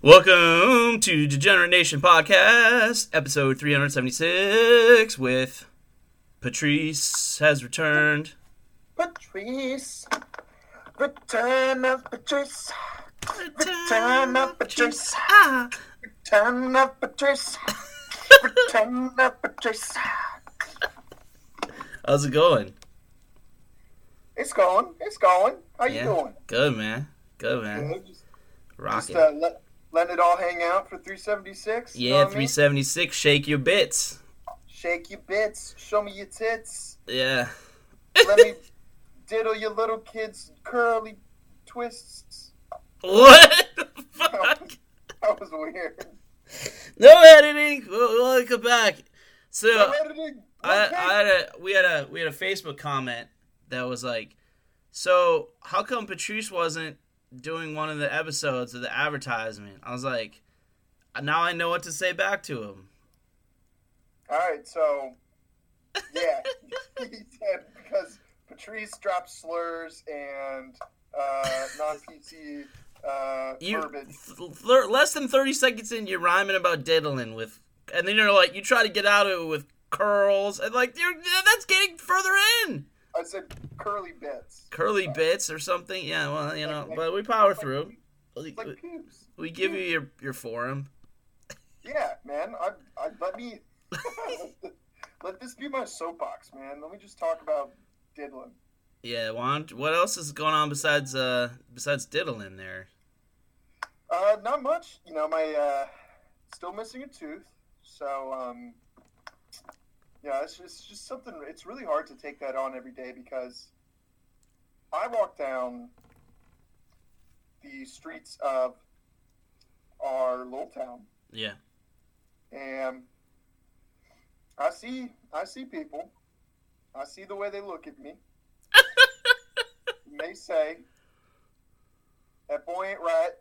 Welcome to Degenerate Nation Podcast, episode 376 with Patrice has returned. Patrice. Return of Patrice. Return of Patrice. Return of Patrice. Return of Patrice. How's it going? It's going. It's going. How you Yeah. doing? Good, man. Good, man. Good. Just, just Rocking. uh, let, letting it all hang out for 376. you know Yeah, what I mean? 376, shake your bits. Shake your bits. Show me your tits. Yeah. Let me diddle your little kids' curly twists. What? the Fuck. That was weird. No editing. We'll, we'll come back. So No editing. I, I had a we had a we had a Facebook comment that was like, so how come Patrice wasn't doing one of the episodes of the advertisement? I was like, now I know what to say back to him. All right, so yeah, he said because Patrice dropped slurs and uh, non-PC uh, You th- less than thirty seconds in, you're rhyming about diddling with, and then you're like, you try to get out of it with curls, and like you're that's getting further in. I said curly bits, Curly bits or something. Yeah, well, you know, but we power through. We, like pubes. we give you your your forum. Yeah, man. I, I let me let this be my soapbox, man. Let me just talk about diddling. Yeah, why don't- what else is going on besides uh besides diddling there? Uh, not much. You know, my uh, still missing a tooth, so um, yeah, it's just, it's just something. It's really hard to take that on every day because I walk down the streets of our little town, Yeah. and I see I see people. I see the way they look at me. they say, "That boy ain't right.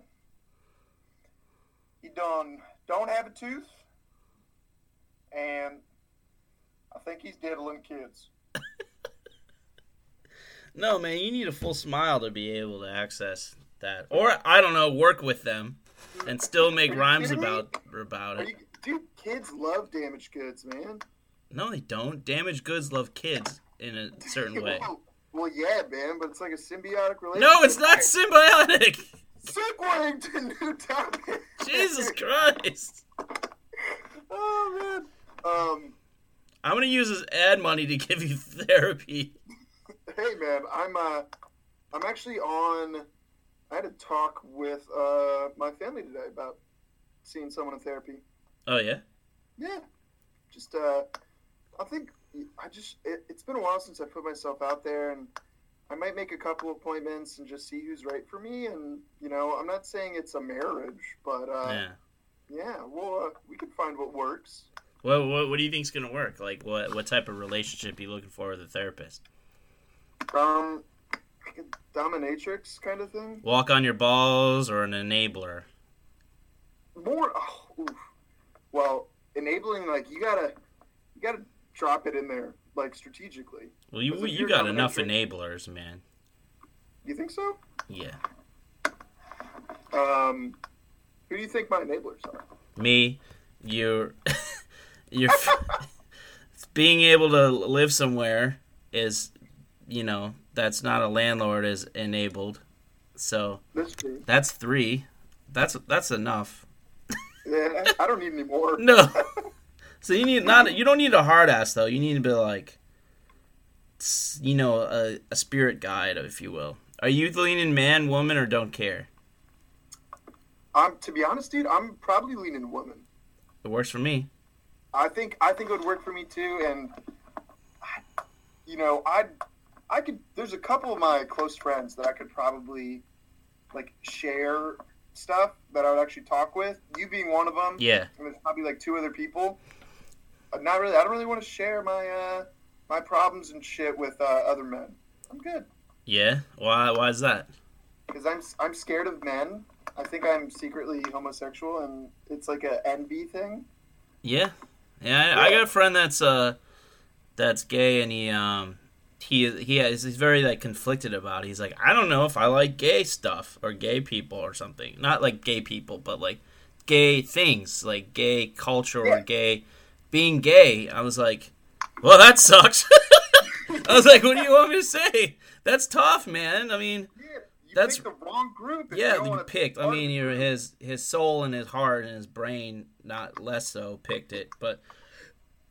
He done don't have a tooth, and I think he's diddling kids." No, man, you need a full smile to be able to access that, or I don't know, work with them and still make rhymes about about it. you, dude, kids love damaged goods, man. No, they don't. Damaged goods love kids in a certain way. well, well, yeah, man, but it's like a symbiotic relationship. No, it's not symbiotic. Segueing to new topic. Jesus Christ. Oh man. Um. I'm gonna use this ad money to give you therapy. Hey man, I'm uh, I'm actually on. I had a talk with uh my family today about seeing someone in therapy. Oh yeah. Yeah, just uh, I think I just it, it's been a while since I put myself out there, and I might make a couple appointments and just see who's right for me. And you know, I'm not saying it's a marriage, but uh, Yeah. yeah, well, uh, we can find what works. What, what what do you think is gonna work? Like what what type of relationship you looking for with a therapist? Um, like a dominatrix kind of thing. Walk on your balls or an enabler? More, oh, oof. well, enabling like you gotta, you gotta drop it in there like strategically. Well, you you got enough enablers, man. You think so? Yeah. Um, who do you think my enablers are? Me, you're you're being able to live somewhere is, you know, that's not a landlord is enabled. So That's that's three. That's that's enough. Yeah, I don't need any more. No. So you need not you don't need a hard ass though. You need to be like, s- you know, a, a spirit guide, if you will. Are you leaning man, woman, or don't care? I'm to be honest, dude. I'm probably leaning woman. It works for me. I think I think it would work for me too, and I- you know, I I could. There's a couple of my close friends that I could probably like share stuff that I would actually talk with. You being one of them. Yeah. And there's probably like two other people. But not really. I don't really want to share my uh, my problems and shit with uh, other men. I'm good Yeah. Why? Why is that? because I'm I'm scared of men. I think I'm secretly homosexual, and it's like a envy thing. Yeah. Yeah. I, I got a friend that's uh, that's gay, and he um, he he has he's very like conflicted about. It. He's like, I don't know if I like gay stuff or gay people or something. Not like gay people, but like gay things, like gay culture or gay being gay. I was like, well, that sucks. I was like, what do you want me to say? That's tough, man. I mean, That's- the wrong group. yeah, you picked. I mean, your his his soul and his heart and his brain, not less so, picked it. But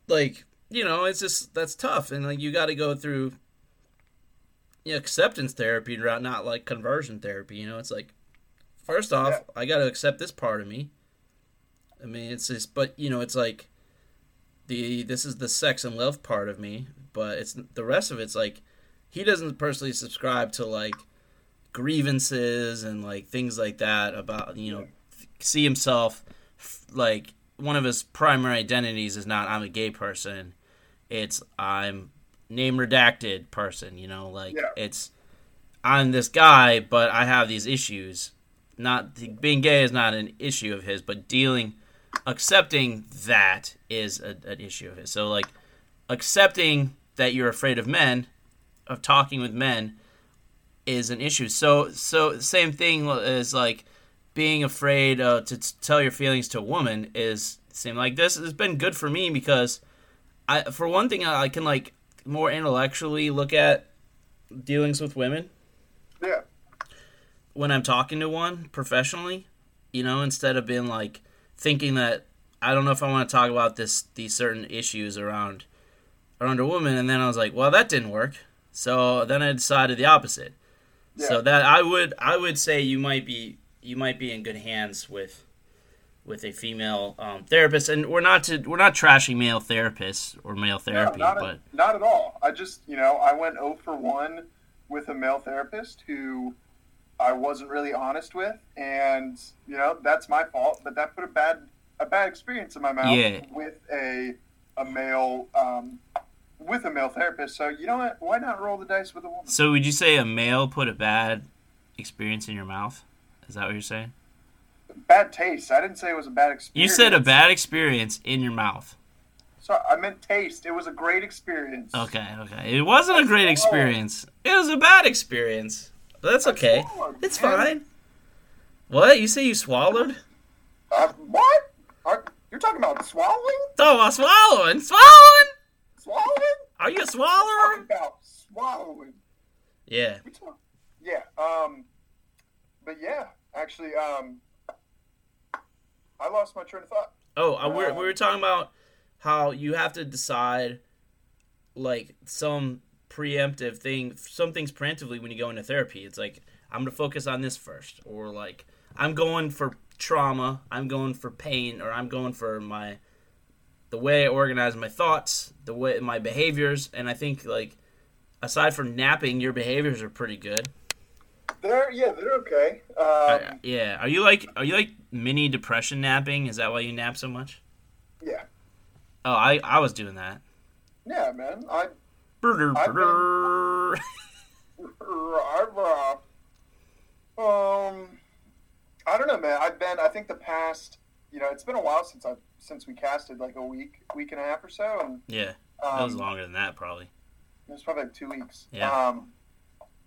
like, you know, it's just that's tough, and like you got to go through you know, acceptance therapy route, not like conversion therapy. You know, it's like first off, Yeah. I got to accept this part of me. I mean, it's just, but you know, it's like the this is the sex and love part of me, but it's the rest of it's like he doesn't personally subscribe to like grievances and like things like that about you know see himself like one of his primary identities is not I'm a gay person. It's I'm name redacted person you know like Yeah. it's I'm this guy but I have these issues. Not being gay is not an issue of his but dealing accepting that is a, an issue of his. So like accepting that you're afraid of men of talking with men is an issue. So so same thing as like being afraid uh, to t- tell your feelings to a woman is same like this has been good for me because I for one thing I I can like more intellectually look at dealings with women Yeah, when I'm talking to one professionally, you know, instead of being like thinking that I don't know if I want to talk about this these certain issues around around a woman, and then I was like, well, that didn't work. So then I decided the opposite. So that I would I would say you might be you might be in good hands with with a female um, therapist, and we're not to we're not trashing male therapists or male therapy, no, not, but at, not at all. I just, you know, I went 0 for 1 with a male therapist who I wasn't really honest with, and you know that's my fault. But that put a bad a bad experience in my mouth Yeah. with a a male um, with a male therapist. So you know what? Why not roll the dice with a woman? so would you say a male put a bad experience in your mouth? Is that what you're saying? Bad taste. I didn't say it was a bad experience. You said a bad experience in your mouth. So I meant taste. It was a great experience. Okay, okay. It wasn't a great experience. It was a bad experience. But that's okay. swallowed, It's man. fine. What? You say you swallowed? Uh, what? Are, you're talking about swallowing? Oh, I'm swallowing. Swallowing? Swallowing? Are you a Talking swallower? about swallowing. Yeah. Yeah. Um. But yeah, actually, um, I lost my train of thought. Oh, uh, we're, we were talking about how you have to decide, like, some preemptive thing, some things preemptively when you go into therapy. It's like, I'm going to focus on this first. Or, like, I'm going for trauma, I'm going for pain, or I'm going for my, the way I organize my thoughts, the way, my behaviors. And I think, like, aside from napping, your behaviors are pretty good. They're yeah, they're okay. Um, Uh, yeah. Are you like, are you like mini depression napping? Is that why you nap so much? yeah, Oh, I, I was doing that. yeah, man. I I've brr. I've, uh, um, I don't know, man. I've been. I think the past, you know, it's been a while since I since we casted like a week, week and a half or so, and Yeah, um, that was longer than that probably. It was probably like two weeks. Yeah. Um,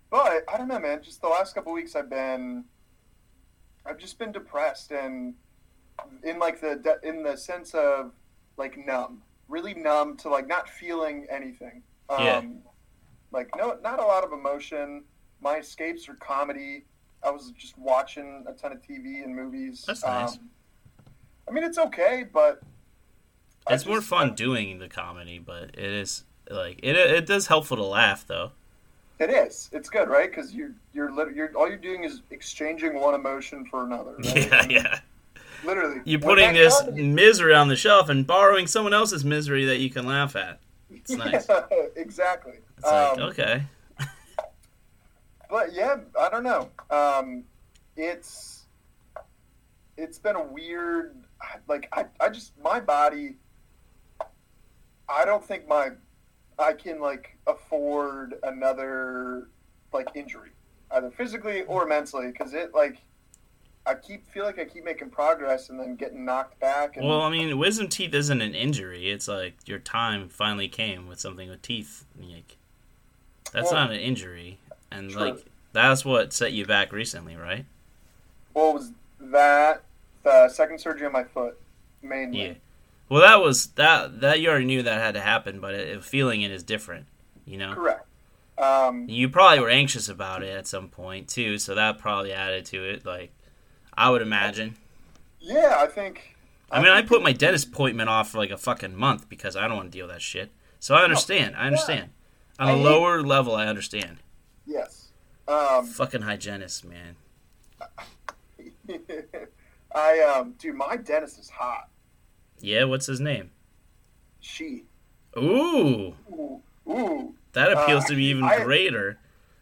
but I don't know, man. Just the last couple weeks, I've been, I've just been depressed and in like the de- in the sense of like numb, really numb to like not feeling anything. Um, Yeah. Like no, not a lot of emotion. My escapes are comedy. I was just watching a ton of TV and movies. That's nice. Um, I mean, it's okay, but It's more just- fun doing the comedy, but it is like it. It does helpful to laugh though. It is. It's good, right? Because you're you're you're all you're doing is exchanging one emotion for another. Right? Yeah, yeah. Literally, You're putting this comedy- misery on the shelf and borrowing someone else's misery that you can laugh at. It's nice. exactly. It's like Um, okay, But yeah, I don't know. Um, it's it's been a weird. Like I, I just my body. I don't think my I can like afford another like injury, either physically or mentally, because it like I keep feel like I keep making progress and then getting knocked back. And, well, I mean, wisdom teeth isn't an injury. It's like your time finally came with something with teeth. Like, That's Well, not an injury, and True. like that's what set you back recently, right? What was that? The second surgery on my foot, mainly. Yeah. Well, that was that that you already knew that had to happen, but it, feeling it is different. You know, Correct. Um, you probably were anxious about it at some point too, so that probably added to it. Like, I would imagine. yeah, I think. I mean, I put my dentist appointment off for like a fucking month because I don't want to deal with that shit. So I understand. I understand. On I a hate- lower level, I understand. Yes. Um, Fucking hygienist, man. I um, dude, my dentist is hot. Yeah, what's his name? She. Ooh, Ooh, ooh. that appeals Uh, to me even I- greater.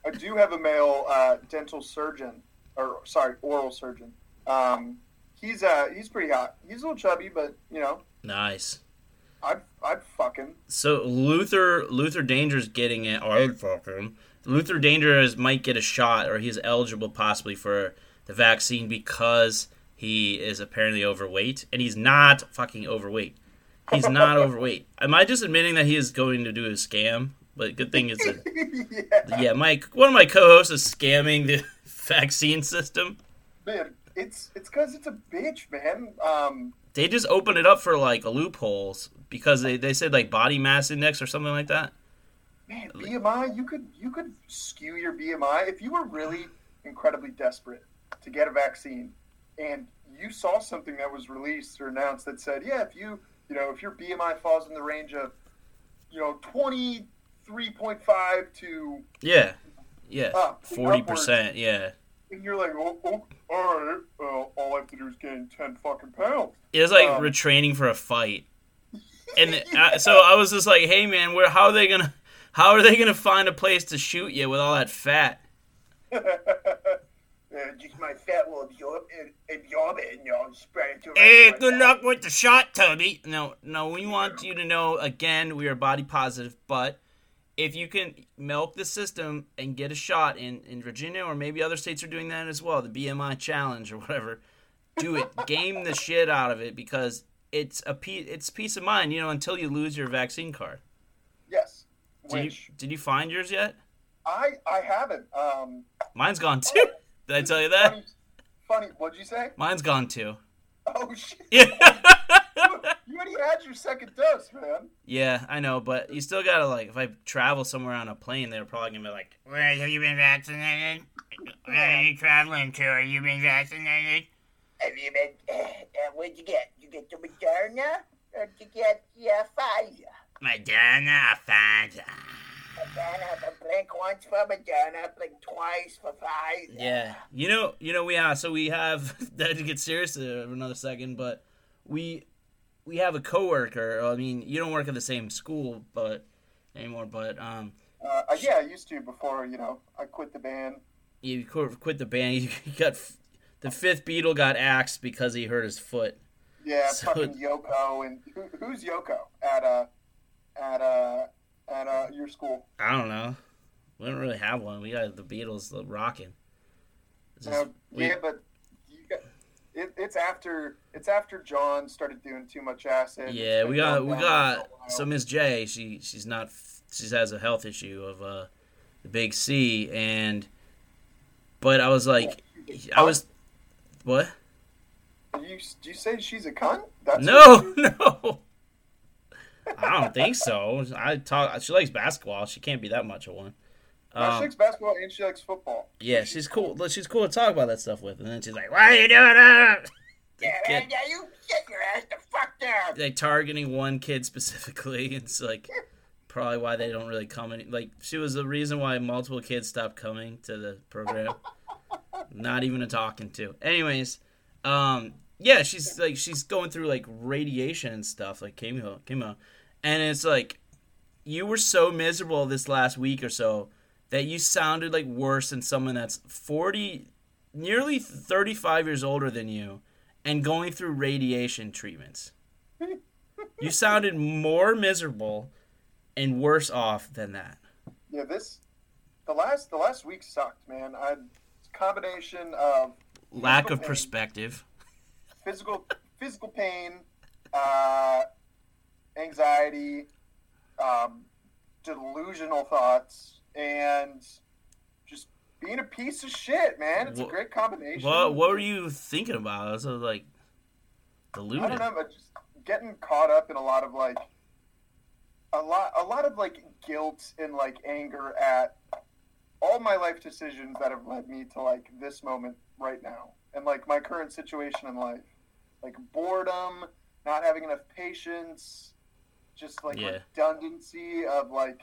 I do have a male uh, dental surgeon, or sorry, oral surgeon. Um, he's uh, he's pretty hot. He's a little chubby, but you know, Nice. I'd I'd fuck him. So Luther Luther Danger's getting it. Or I'd fuck him. Luther Danger is, might get a shot, or he's eligible possibly for the vaccine because he is apparently overweight, and he's not fucking overweight. He's not overweight. Am I just admitting that he is going to do a scam? But good thing is that yeah. yeah, Mike, one of my co-hosts is scamming the vaccine system. man, it's it's because it's a bitch, man. Um, They just open it up for like loopholes because they, they said like body mass index or something like that. man, BMI, you could you could skew your BMI if you were really incredibly desperate to get a vaccine, and you saw something that was released or announced that said, yeah, if you you know if your BMI falls in the range of you know twenty three point five to Yeah, yeah, Up, forty percent. Yeah, and you're like, oh, oh all right, well, all I have to do is gain ten fucking pounds. it was like Um, retraining for a fight, and I, so I was just like, hey man, where how are they gonna how are they gonna find a place to shoot you with all that fat? Uh, just my fat will absorb, absorb it and you know, spread it to Hey, good luck with the shot, Toby. No, no, we want you to know again, we are body positive, but if you can milk the system and get a shot in, in Virginia or maybe other states are doing that as well, the BMI challenge or whatever, do it. Game the shit out of it because it's a pe- it's peace of mind, you know, until you lose your vaccine card. Yes. Did you did you find yours yet? I I haven't. Um, Mine's gone too. Did I tell you that? funny, funny. What'd you say? Mine's gone too. Oh shit! Yeah. You already had your second dose, man. Yeah, I know, but you still gotta like. If I travel somewhere on a plane, they're probably gonna be like, Where have you been vaccinated? Where are you traveling to? Are you been vaccinated? Have you been? Uh, uh, what'd you get? You get the Moderna, or did you get the uh, Pfizer? Madonna, Fanta. Moderna, but blink once for Moderna, blink twice for Pfizer. "Yeah, you know, you know, we uh, so we have that to get serious uh, for another second, but we we have a coworker. I mean, you don't work at the same school, but anymore, but um, Uh, uh, yeah, I used to before you know I quit the band. you qu- quit the band. You got the fifth Beatle got axed because he hurt his foot. Yeah, So- fucking Yoko and who, who's Yoko at uh at uh at uh your school? I don't know. We don't really have one. We got the Beatles You just- know, we- yeah, but you got, it, it's after it's after John started doing too much acid. Yeah, we got we got for a while. so Miss J. She she's not she has a health issue of uh the big C and but I was like I was what? You you say she's a cunt? That's No, no. I don't think so. I talk. She likes basketball. She can't be that much of one. No, she Um, likes basketball and she likes football. yeah, she's cool. She's cool to talk about that stuff with. And then she's like, "Why are you doing that?" Yeah, yeah, you get your ass the fuck down. like targeting one kid specifically. It's like probably why they don't really come in. Like she was the reason why multiple kids stopped coming to the program. Not even a talking to. Anyways, um, yeah, she's like she's going through like radiation and stuff, like chemo, chemo, and it's like you were so miserable this last week or so that you sounded like worse than someone that's forty, nearly thirty-five years older than you, and going through radiation treatments. You sounded more miserable and worse off than that. Yeah, this the last the last week sucked, man. I combination of Lack of pain. perspective. physical physical pain, uh, anxiety, um, delusional thoughts, and just being a piece of shit, man. It's Wha- a great combination. What what were you thinking about? It was like I deluded. don't know, but just getting caught up in a lot of like a lot a lot of like guilt and like anger at all my life decisions that have led me to like this moment right now and like my current situation in life. Like boredom, not having enough patience, just like Yeah. redundancy of like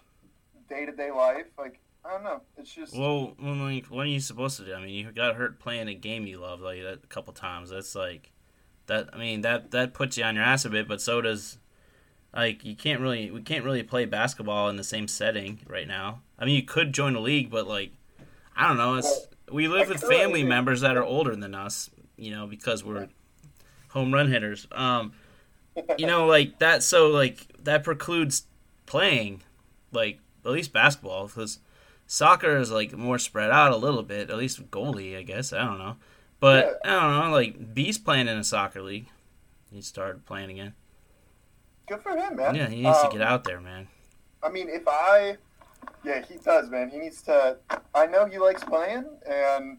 day to day life. Like I don't know. It's just Well, when, when, what are you supposed to do? I mean, you got hurt playing a game you love like that a couple times. That's like that. I mean, that that puts you on your ass a bit, but so does like you can't really we can't really play basketball in the same setting right now. I mean, you could join a league, but like I don't know. It's we live with family members that are older than us, you know, because we're home run hitters. Um, you know, like that. So like that precludes playing, like at least basketball, because soccer is like more spread out a little bit. At least goalie, I guess. I don't know, but I don't know. Like B's playing in a soccer league. He started playing again. good for him, man. Yeah, he needs Um, to get out there, man. I mean, if I, yeah, he does, man. He needs to. I know he likes playing, and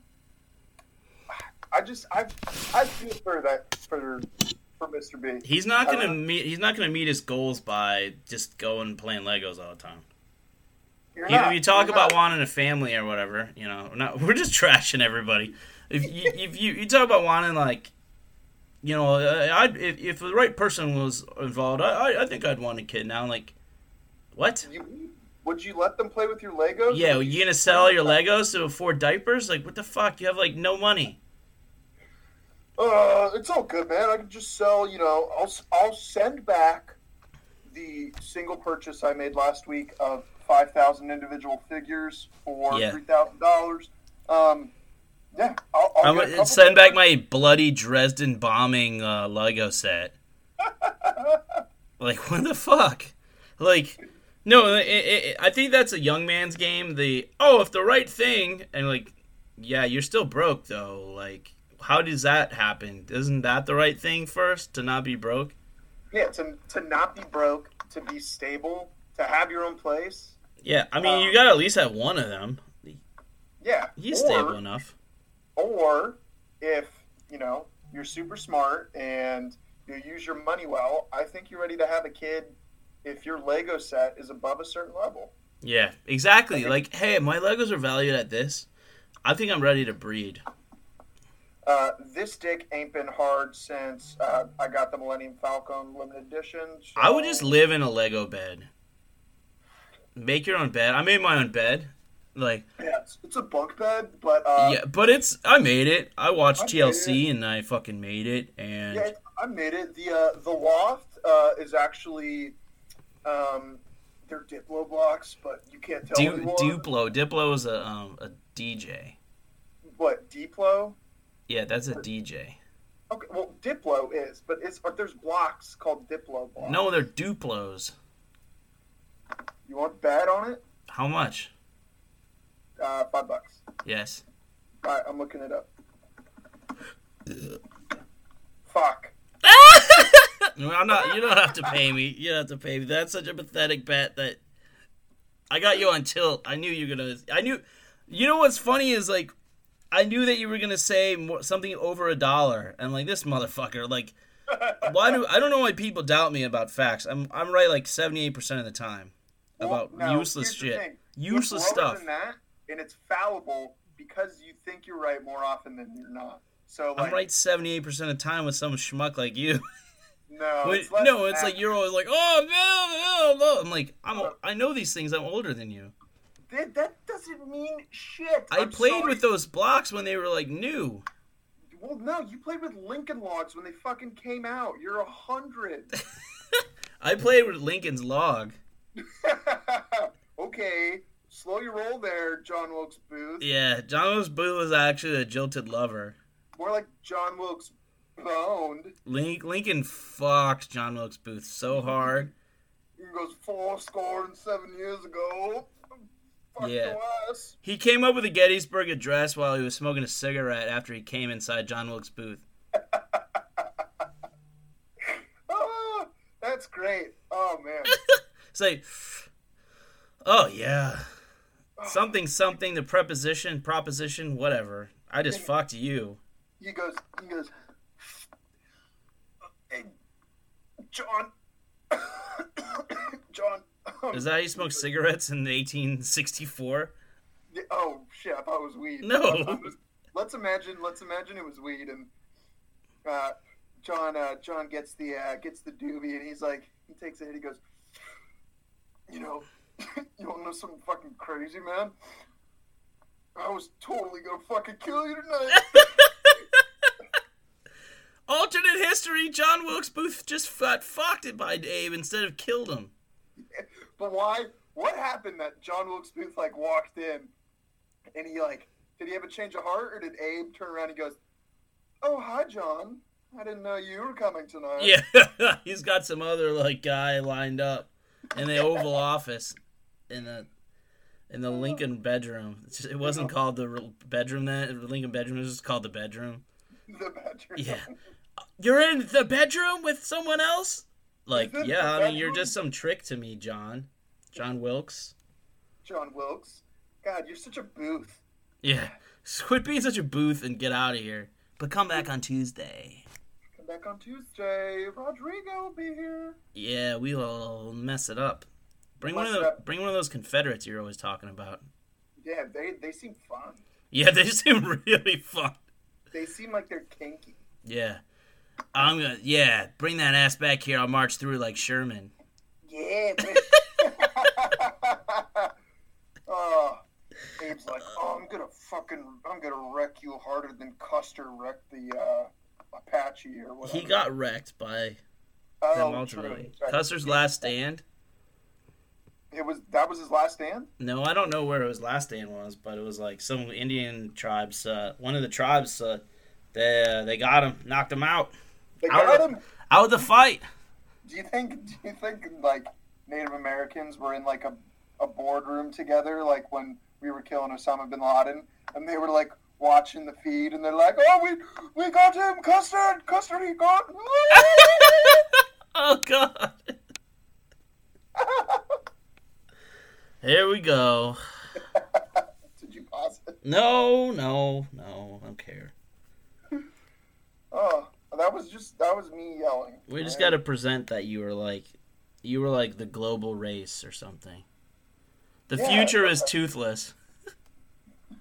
I just, I, I feel for that for for Mr. B. He's not gonna meet. He's not gonna meet his goals by just going playing Legos all the time. You're You, not- you talk about not. wanting a family or whatever, you know. We're, not, we're just trashing everybody. If you, if you you talk about wanting like, you know, I if, if the right person was involved, I, I think I'd want a kid now. Like, what? You, would you let them play with your Legos? Yeah, Would you gonna sell your Legos to afford diapers? Like, what the fuck? You have like no money. Uh, it's all good, man. I can just sell. You know, I'll I'll send back the single purchase I made last week of five thousand individual figures for Yeah. three thousand dollars. Um, yeah, I'll, I'll send back my bloody Dresden bombing uh, Lego set. like, what the fuck? Like, no, it, it, I think that's a young man's game. The oh, if the right thing, and like, yeah, you're still broke though. Like, how does that happen? Isn't that the right thing first to not be broke? Yeah, to to not be broke, to be stable, to have your own place. Yeah, I mean, you Um, gotta at least have one of them. Yeah, He's or, stable enough. Or if you know you're super smart and you use your money well, I think you're ready to have a kid if your Lego set is above a certain level. Yeah, exactly. Like, hey, my Legos are valued at this. I think I'm ready to breed. Uh, this dick ain't been hard since uh, I got the Millennium Falcon limited edition. so- I would just live in a Lego bed. Make your own bed. I made my own bed. Like, Yeah, it's, it's a bunk bed, but uh, yeah, but it's. I made it. I watched I TLC and I fucking made it. And yeah, I made it. The uh, the loft uh, is actually um, they're Diplo blocks, but you can't tell Du- Duplo. Diplo is a um a DJ. What Diplo? Yeah, that's a DJ. Okay, well Diplo is, but it's but there's blocks called Diplo blocks. No, they're Duplos. you want bet on it? How much? Uh, five bucks. Yes. All right, I'm looking it up. Fuck. I'm not. You don't have to pay me. You don't have to pay me. That's such a pathetic bet that I got you on tilt. I knew you were gonna. I knew. You know what's funny is like, I knew that you were gonna say more, something over a dollar, and like this motherfucker. Like, why do I don't know why people doubt me about facts? I'm I'm right like 78 percent of the time about Well, no, useless shit, useless it's stuff. Than that, and it's fallible because you think you're right more often than you're not. So like, I'm right 78 percent of the time with some schmuck like you. No, When- it's no, it's like you're always like, oh man, no. I'm like, I'm I know these things. I'm older than you. That, that doesn't mean shit. I I'm played sorry. with those blocks when they were like new. Well, no, you played with Lincoln Logs when they fucking came out. You're a hundred. I played with Lincoln's log. okay, slow your roll there, John Wilkes Booth. Yeah, John Wilkes Booth was actually a jilted lover. More like John Wilkes Boned. Link, Lincoln fucked John Wilkes Booth so hard. He goes four score and seven years ago. Yeah. He came up with the Gettysburg Address while he was smoking a cigarette after he came inside John Wilkes Booth. Ah, that's great. Oh man. It's like, oh yeah, something something the preposition proposition whatever. I just fucked you. He goes, he goes, hey, John, John. Um, Is that how you smoke cigarettes in 1864? Oh shit! I thought it was weed. No. Um, let's imagine. Let's imagine it was weed, and uh, John. Uh, John gets the uh, gets the doobie, and he's like, he takes it, hit. He goes, you know, you want to know something fucking crazy, man? I was totally gonna fucking kill you tonight. Alternate history: John Wilkes Booth just got fucked it by Abe instead of killed him. but why? What happened that John Wilkes Booth like walked in, and he like, did he have a change of heart, or did Abe turn around and he goes, "Oh hi, John. I didn't know you were coming tonight." Yeah, he's got some other like guy lined up in the Oval Office in the in the Lincoln bedroom. Just- it wasn't called the bedroom then. The Lincoln bedroom it was just called the bedroom. the bedroom. Yeah. You're in the bedroom with someone else? Like, yeah, I mean, you're just some trick to me, John. John Wilkes. John Wilkes. God, you're such a booth. Yeah. Quit being such a booth and get out of here. But come back on Tuesday. Come back on Tuesday. Rodrigo will be here. Yeah, we will mess it up. Bring one of Mess it the, up. bring one of those Confederates you're always talking about. Yeah, they they seem fun. Yeah, they seem really fun. They seem like they're kinky. Yeah. I'm gonna yeah, bring that ass back here. I'll march through like Sherman. Yeah, oh, Abe's like, oh, I'm gonna fucking, I'm gonna wreck you harder than Custer wrecked the uh, Apache or whatever. He got wrecked by oh, them ultimately. Right. Custer's last stand. It was that was his last stand. No, I don't know where his last stand was, but it was like some Indian tribes. Uh, one of the tribes, uh, they uh, they got him, knocked him out, They Out got of- him. out of the fight. Do you think? Do you think like Native Americans were in like a, a boardroom together, like when we were killing Osama bin Laden, and they were like watching the feed, and they're like, "Oh, we we got him, Custard, Custard, he got." Oh God. Here we go. Did you pause it? No, no, no. I don't care. That was just that was me yelling. We just right? got to present that you were like, you were like the global race or something. The Yeah. future is toothless.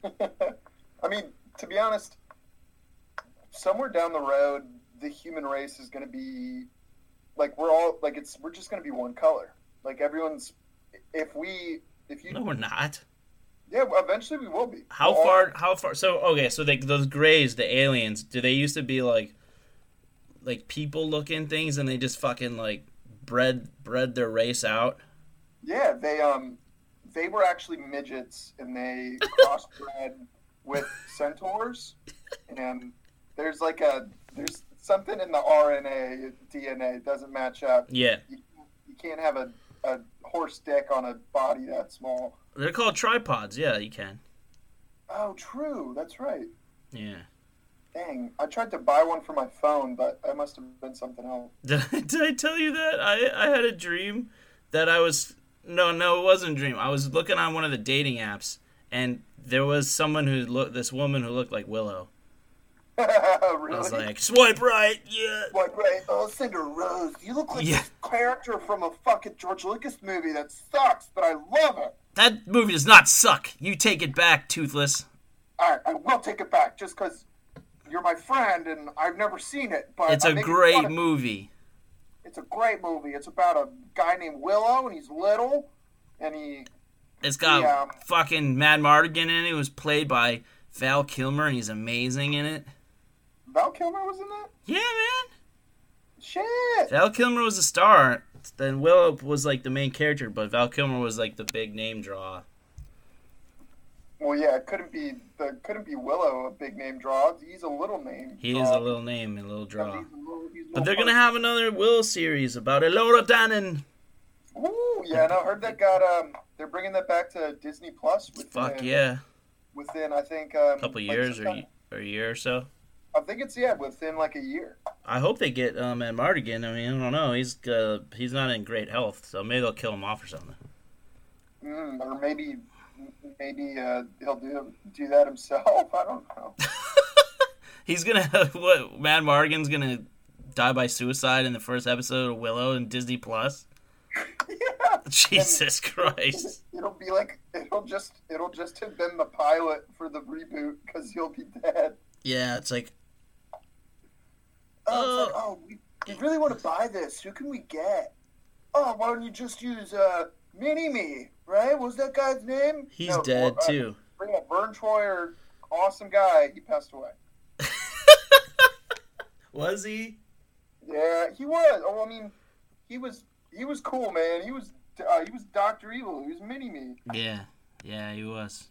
I mean, to be honest, somewhere down the road, the human race is going to be like we're all like it's we're just going to be one color. Like everyone's, if we if you No, we're not. yeah, eventually we will be. How We'll all- far? How far? So okay, so they, those grays, the aliens, do they used to be like, like people looking things, and they just fucking like bred bred their race out? Yeah, they um they were actually midgets and they crossbred with centaurs, and there's like a there's something in the RNA DNA doesn't match up. Yeah, You, you can't have a, a horse dick on a body that small. they're called tripods. Yeah, you can. Oh, true. That's right. Yeah. Dang, I tried to buy one for my phone, but that must have been something else. Did I, did I tell you that I I had a dream that I was no no it wasn't a dream. I was looking on one of the dating apps and there was someone who looked this woman who looked like Willow. really? I was like swipe right, yeah. Swipe right, oh, Cinder Rose, you look like Yeah. this character from a fucking George Lucas movie that sucks, but I love it. That movie does not suck. You take it back, Toothless. All right, I will take it back just because you're my friend and I've never seen it. But It's a great movie. It's a great movie. It's about a guy named Willow and he's little, and he It's got Yeah. Um, fucking Madmartigan in it. It was played by Val Kilmer, and he's amazing in it. Val Kilmer was in that. Yeah, man. Shit. Val Kilmer was a star. Then Willow was like the main character, but Val Kilmer was like the big name draw. Well, yeah, it couldn't be the couldn't be Willow a big name draw. He's a little name. He draw. is a little name and a little He's draw. a little- he's a But they're little gonna have another Will series about Elora Danan. Ooh, yeah, and I heard that got um, they're bringing that back to Disney Plus. Within, Fuck yeah, Within I think um, a couple like years or or a year or so. I think it's yeah, within like a year. I hope they get um Ed Mardigan. I mean, I don't know. He's uh, he's not in great health, so maybe they'll kill him off or something. Mm, or maybe maybe uh, he'll do do that himself. I don't know. He's gonna what? Mad Morgan's gonna die by suicide in the first episode of Willow and Disney Plus. yeah. Jesus Christ! It'll be like it'll just it'll just have been the pilot for the reboot because he'll be dead. Yeah, it's like Oh, it's like, Uh, oh, we, we really want to buy this. Who can we get? Oh, why don't you just use uh, Mini Me? Right? What was that guy's name? he's No, dead uh, too. Bring up Vern Troyer, awesome guy. He passed away. Was he? Yeah, he was. Oh, I mean, he was he was cool, man. He was uh, he was Doctor Evil. He was Mini Me. Yeah, yeah, he was.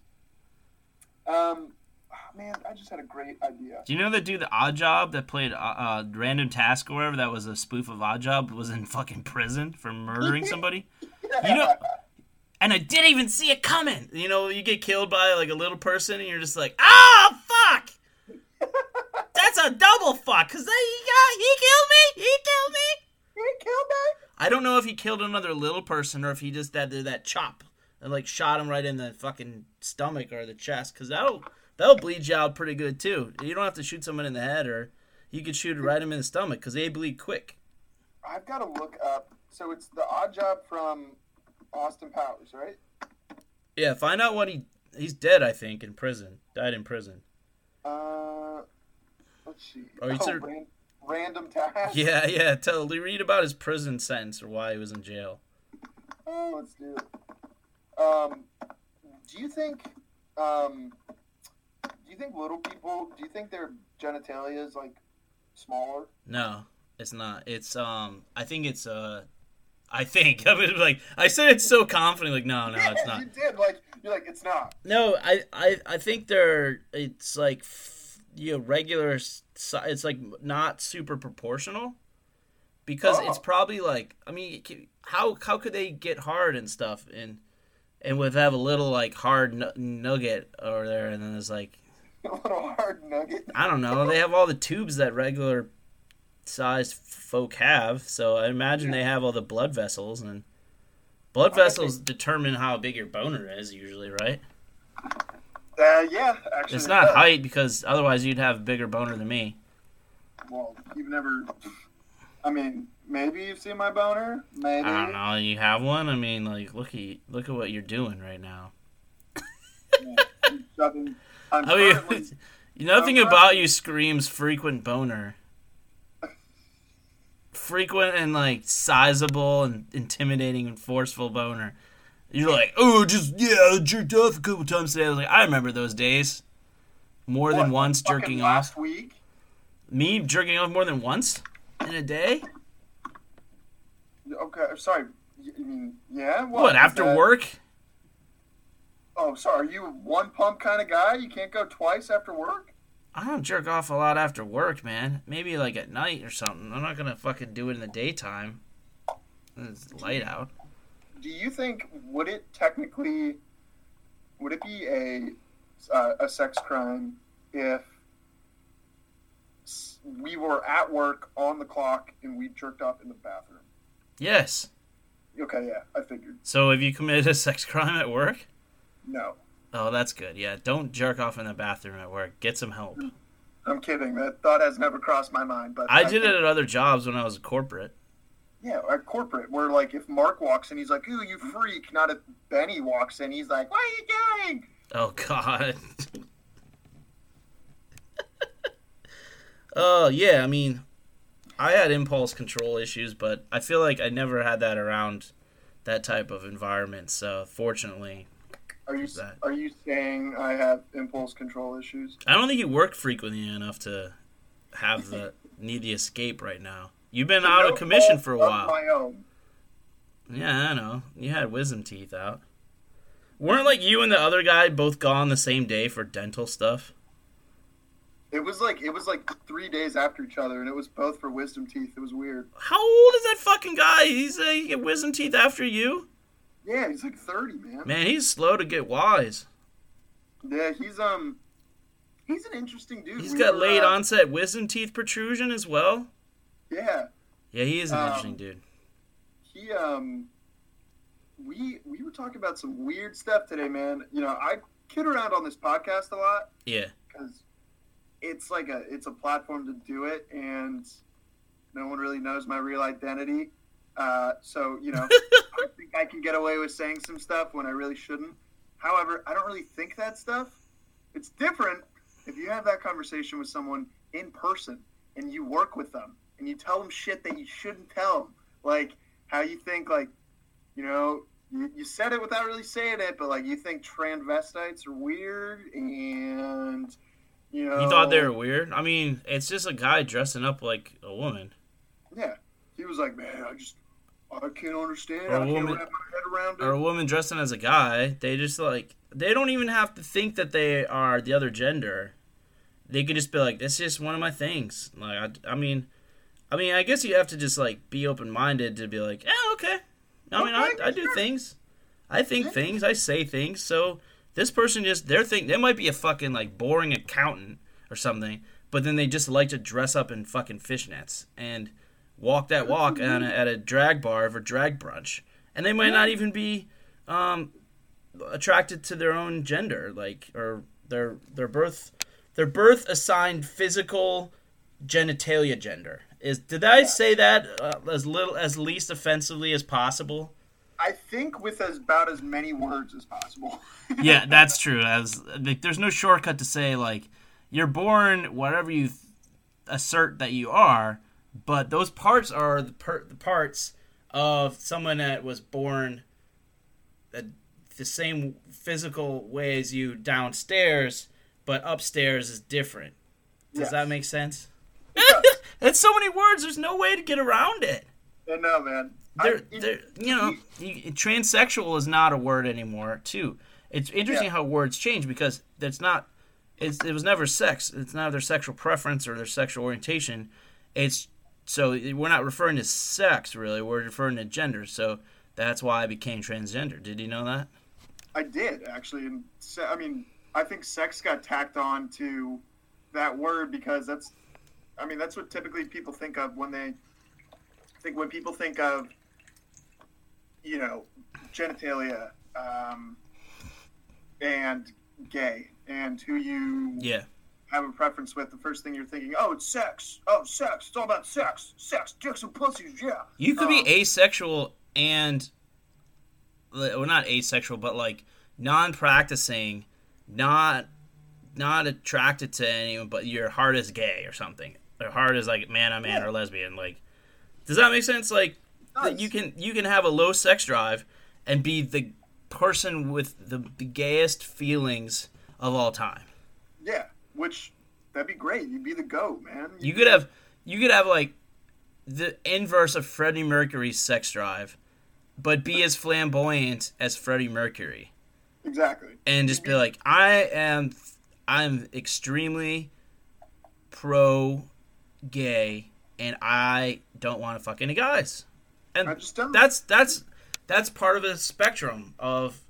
Um, ah, man, I just had a great idea. Do you know the dude, the Odd Job, that played uh, uh, Random Task or whatever? That was a spoof of Odd Job. Was in fucking prison for murdering somebody. You know, and I didn't even see it coming. You know, you get killed by like a little person, and you're just like, ah, fuck. That's a double fuck, cause they, he got, he killed me. He killed me. He killed me. I don't know if he killed another little person or if he just had that chop and like shot him right in the fucking stomach or the chest, because that'll that'll bleed you out pretty good too. You don't have to shoot someone in the head, or you could shoot right him in the stomach, because they bleed quick. I've got to look up. So it's the Odd Job from Austin Powers, right? Yeah, find out what he he's dead. I think in prison, died in prison. Uh, let's see. Oh, oh, ran- random task. Yeah, yeah. Tell read about his prison sentence or why he was in jail. Oh, let's do it. Um, do you think, um, do you think little people? Do you think their genitalia is like smaller? No, it's not. It's um. I think it's uh. I think I was like I said it so confidently. Like no, no, it's not. you did. Like you're like it's not. No, I, I, I think they're. It's like, f- you know, regular. si- It's like not super proportional, because Oh. it's probably like. I mean, how how could they get hard and stuff and and with have a little like hard nu- nugget over there, and then there's like A little hard nugget. I don't know. They have all the tubes that regular sized folk have, so I imagine they have all the blood vessels and. Blood I think vessels determine how big your boner is, usually, right? Uh, yeah, actually. It's not height because otherwise you'd have a bigger boner than me. Well, you've never. I mean, maybe you've seen my boner. Maybe. I don't know. You have one. I mean, like, look at look at what you're doing right now. Shoving- I'm I mean, currently- nothing I'm about you screams frequent boner. Frequent and like sizable and intimidating and forceful boner. You're like, oh, just yeah, I jerked off a couple times today. I was like, I remember those days. More than once jerking last off. week. Me jerking off more than once in a day. Okay, sorry. You you mean yeah? What after that- work? Oh, sorry. Are you a one pump kind of guy? You can't go twice after work? I don't jerk off a lot after work, man. Maybe like at night or something. I'm not gonna fucking do it in the daytime. It's light out. Do you think would it technically would it be a uh, a sex crime if we were at work on the clock and we jerked off in the bathroom? Yes. Okay, yeah, I figured. So have you committed a sex crime at work? No, Oh, that's good. Yeah, don't jerk off in the bathroom at work. Get some help. I'm kidding. That thought has never crossed my mind. But I did think- it at other jobs when I was a corporate. Yeah, at corporate, where like if Mark walks in, he's like, "Ooh, you freak!" Not if Benny walks in, he's like, "What are you doing?" Oh God. Oh yeah, I mean, I had impulse control issues, but I feel like I never had that around that type of environment. So fortunately, Are you that? are you saying I have impulse control issues? I don't think you work frequently enough to have the need the escape right now. You've been out No of commission for a while. My own. Yeah, I know. You had wisdom teeth out. Weren't like you and the other guy both gone the same day for dental stuff? It was like it was like three days after each other, and it was both for wisdom teeth. It was weird. How old is that fucking guy? He's uh, he get wisdom teeth after you? Yeah, he's like thirty, man. Man, he's slow to get wise. Yeah, he's um, he's an interesting dude. He's We got were, late uh, onset wisdom teeth protrusion as well. Yeah, Yeah, he is an Um, interesting dude. he um, we we were talking about some weird stuff today, man. You know, I kid around on this podcast a lot Yeah. because it's like a it's a platform to do it, and no one really knows my real identity. Uh, so you know, I think I can get away with saying some stuff when I really shouldn't. However, I don't really think that stuff. It's different if you have that conversation with someone in person and you work with them and you tell them shit that you shouldn't tell them, like how you think, like you know, you, you said it without really saying it, but like you think transvestites are weird and you know You thought they were weird? I mean, it's just a guy dressing up like a woman. Yeah, he was like, man, I just I can't understand. Or a I can't wrap my head around it. Or a woman dressing as a guy. They just like they don't even have to think that they are the other gender. They could just be like, "This is just one of my things." Like, I, I mean, I mean, I guess you have to just like be open minded to be like, "Yeah, okay." I mean, I, Okay, I do sure. things. I think things. I say things. So this person just they're think they might be a fucking like boring accountant or something, but then they just like to dress up in fucking fishnets and walk that walk at a, at a drag bar or drag brunch, and they might not even be um, attracted to their own gender, like or their their birth their birth assigned physical genitalia gender. Is did I say that uh, as little as least offensively as possible? I think with as about as many words as possible. yeah, that's true. As like, there's no shortcut to say like you're born whatever you th- assert that you are, but those parts are the, per- the parts of someone that was born uh, the same physical way as you downstairs, but upstairs is different. Does Yes. that make sense? That's so many words. There's no way to get around it. I know, man. I, it- there, you know, you, transsexual is not a word anymore. Too, it's interesting Yeah. how words change because it's not. It's, it was never sex. It's not their sexual preference or their sexual orientation. It's so we're not referring to sex really. We're referring to gender. So that's why I became transgender. Did you know that? I did actually, and se- I mean, I think sex got tacked on to that word because that's, I mean, that's what typically people think of when they think when people think of, you know, genitalia, um, and gay, and who you Yeah. Have a preference with. The first thing you're thinking, oh, it's sex. Oh, sex. It's all about sex. Sex, dicks, and pussies. Yeah. You could Um, be asexual and well, not asexual, but like non-practicing, not not attracted to anyone, but your heart is gay or something. Your heart is like man on man Yeah. or lesbian. Like, does that make sense? Like, Does. you can you can have a low sex drive and be the person with the, the gayest feelings of all time. Yeah. Which that'd be great. You'd be the goat, man. You could have you could have like the inverse of Freddie Mercury's sex drive, but be as flamboyant as Freddie Mercury, exactly. and just be like, I am, I'm extremely pro gay, and I don't want to fuck any guys, I and just don't. that's that's that's part of a spectrum of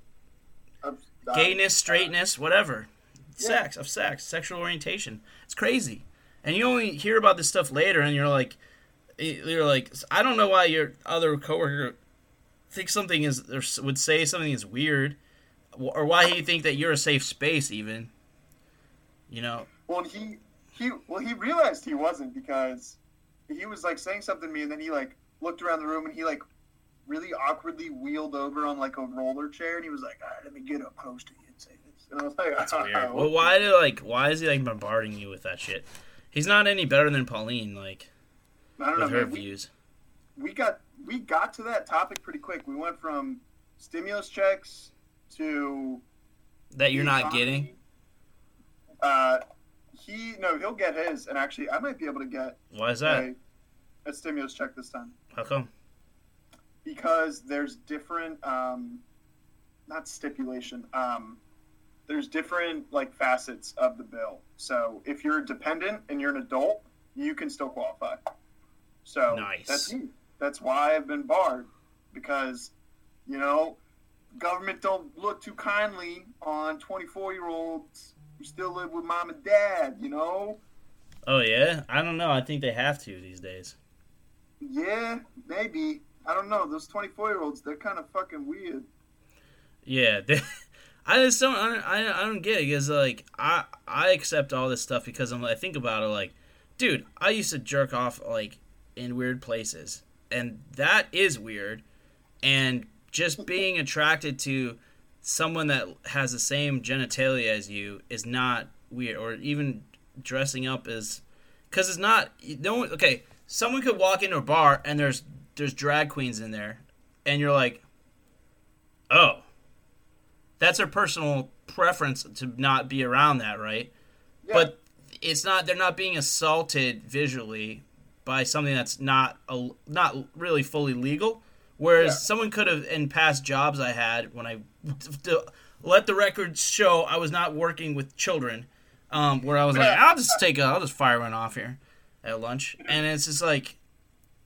I'm- uh, gayness, straightness, whatever, Yeah. sex of sex, sexual orientation. It's crazy, and you only hear about this stuff later, and you're like, you're like, I don't know why your other coworker thinks something is or would say something is weird, or why he think that you're a safe space, even. You know, Well, he he well he realized he wasn't because he was like saying something to me, and then he like looked around the room and he like really awkwardly wheeled over on like a roller chair, and he was like, "All right, let me get up close to you and say this." And I was like, that's weird. Well, why do like why is he like bombarding you with that shit? He's not any better than Pauline, like I don't know. with her Man. Views. we got we got to that topic pretty quick. We went from stimulus checks to That you're not economy. getting. Uh, he no, he'll get his, and actually, I might be able to get Why is that? a, a stimulus check this time. How come? because there's different um not stipulation um there's different like facets of the bill so if you're a dependent and you're an adult you can still qualify so Nice. that's me that's why i've been barred because you know government don't look too kindly on 24 year olds who still live with mom and dad you know Oh yeah, I don't know. I think they have to these days. yeah maybe I don't know. Those 24 year olds, they're kind of fucking weird. Yeah, they, I just don't. I, I, don't get it because like I I accept all this stuff because I'm. I think about it like, dude, I used to jerk off like in weird places, and that is weird, and just being attracted to someone that has the same genitalia as you is not weird, or even dressing up is because it's not. No. Okay, someone could walk into a bar and there's there's drag queens in there, and you're like, oh that's their personal preference to not be around that, right? Yeah. But it's not they're not being assaulted visually by something that's not a, not really fully legal. Whereas Yeah. someone could have in past jobs I had when I let the records show I was not working with children, um, where I was like, I'll just take a, I'll just fire one off here at lunch, and it's just like,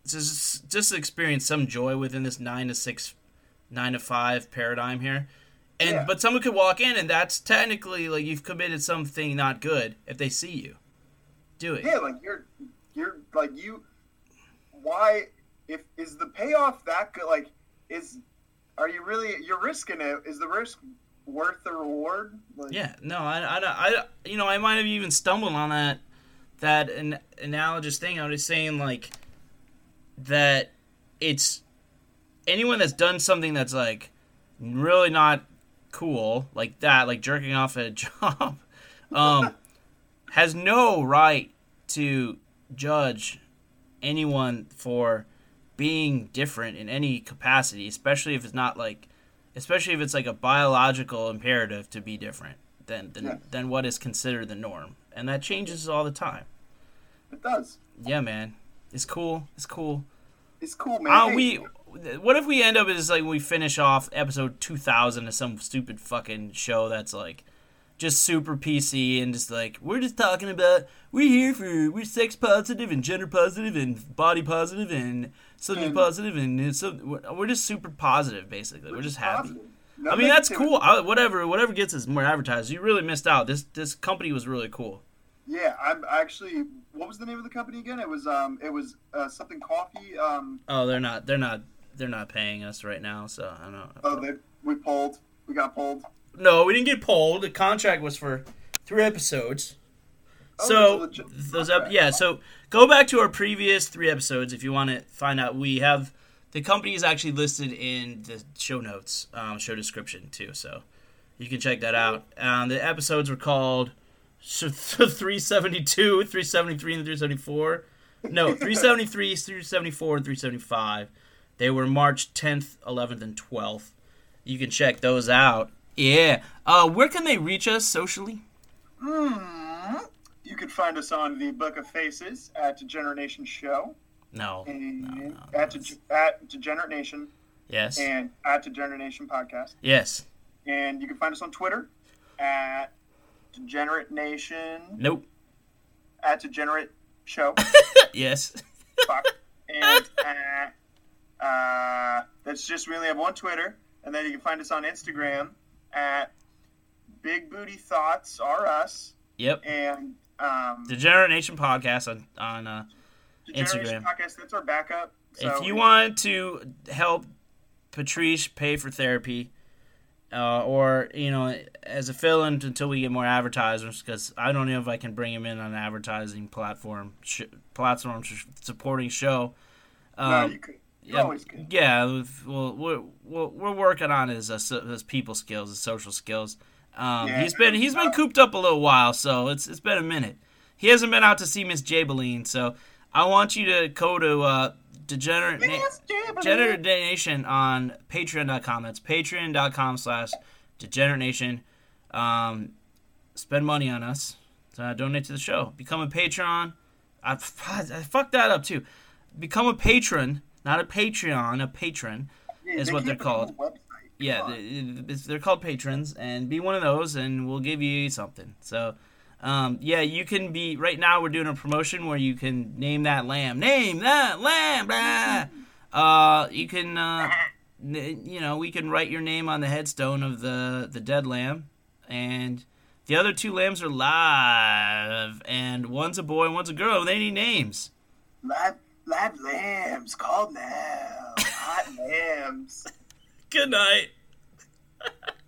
it's just just experience some joy within this nine to six, nine to five paradigm here, and Yeah. but someone could walk in and that's technically like you've committed something not good if they see you, do it. Yeah, like you're, you're like you. Why, if is the payoff that good? Like, is are you really? You're risking it. Is the risk worth the reward? Like, Yeah, no, I, I, don't I, you know, I might have even stumbled on that, that an analogous thing. I was saying like that it's anyone that's done something that's like really not cool, like that, like jerking off at a job, um, has no right to judge anyone for being different in any capacity, especially if it's not like, especially if it's like a biological imperative to be different than than, Yeah. than what is considered the norm, and that changes all the time. it does. Yeah, man, it's cool. It's cool. It's cool, man. Uh, Hey, we, what if we end up as like we finish off episode two thousand of some stupid fucking show that's like just super PC and just like we're just talking about we're here for we're sex positive and gender positive and body positive and something positive and it's so, we're we're just super positive basically. We're just happy. I mean that's cool. I, whatever whatever gets us more advertised. You really missed out. This this company was really cool. Yeah, I'm actually. What was the name of the company again? It was um, it was uh, something coffee. Um, Oh, they're not they're not they're not paying us right now, so I don't know. oh, they we pulled. We got pulled. No, we didn't get polled. The contract was for three episodes. Oh, so it's a legit those up, yeah. So go back to our previous three episodes if you want to find out. We have the company is actually listed in the show notes, um, show description too. So you can check that out. Um, the episodes were called 372, 373, and 374. No, 373, 374, and 375. They were March 10th, 11th, and 12th. You can check those out. Yeah. Uh, where can they reach us socially? Hmm. You can find us on the Book of Faces at Degenerate Nation Show No. and no, no, at, that's- Dege- at Degenerate Nation Yes. and at Degenerate Nation Podcast. Yes. And you can find us on Twitter at Degenerate Nation Nope. at Degenerate Show. Yes. Fuck. And uh, uh, that's just we only have one Twitter, and then you can find us on Instagram at Big Booty Thoughts are us, Yep. and um, Degenerate Nation podcast on on. Uh, Instagram. Podcast. That's our backup. So if you want to help Patrice pay for therapy, uh, or you know, as a fill-in until we get more advertisers, because I don't know if I can bring him in on an advertising platform, sh- platform sh- supporting show. no, Um, you could. Yeah, yeah, we'll, we're, we're we're working on his uh, so- his people skills, his social skills. Um, Yeah. he's been he's been cooped up a little while, so it's it's been a minute. He hasn't been out to see Miss Jabeline, so I want you to go to uh, degenerate. Na-. Degenerate Nation on patreon.com. That's patreon.com slash degenerate nation. Um, spend money on us. Uh, donate to the show. Become a patron. I, I fucked that up too. Become a patron, not a Patreon, a patron. Yeah, is what they're keep it on the called. Yeah, they- they're called patrons, and be one of those, and we'll give you something. So, um, yeah, you can be. Right now, we're doing a promotion where you can name that lamb. Name that lamb. Blah. Uh, you can, uh, you know, we can write your name on the headstone of the the dead lamb, and the other two lambs are live, and one's a boy, and one's a girl. They need names. Live, live lambs, call now. Hams. Good night.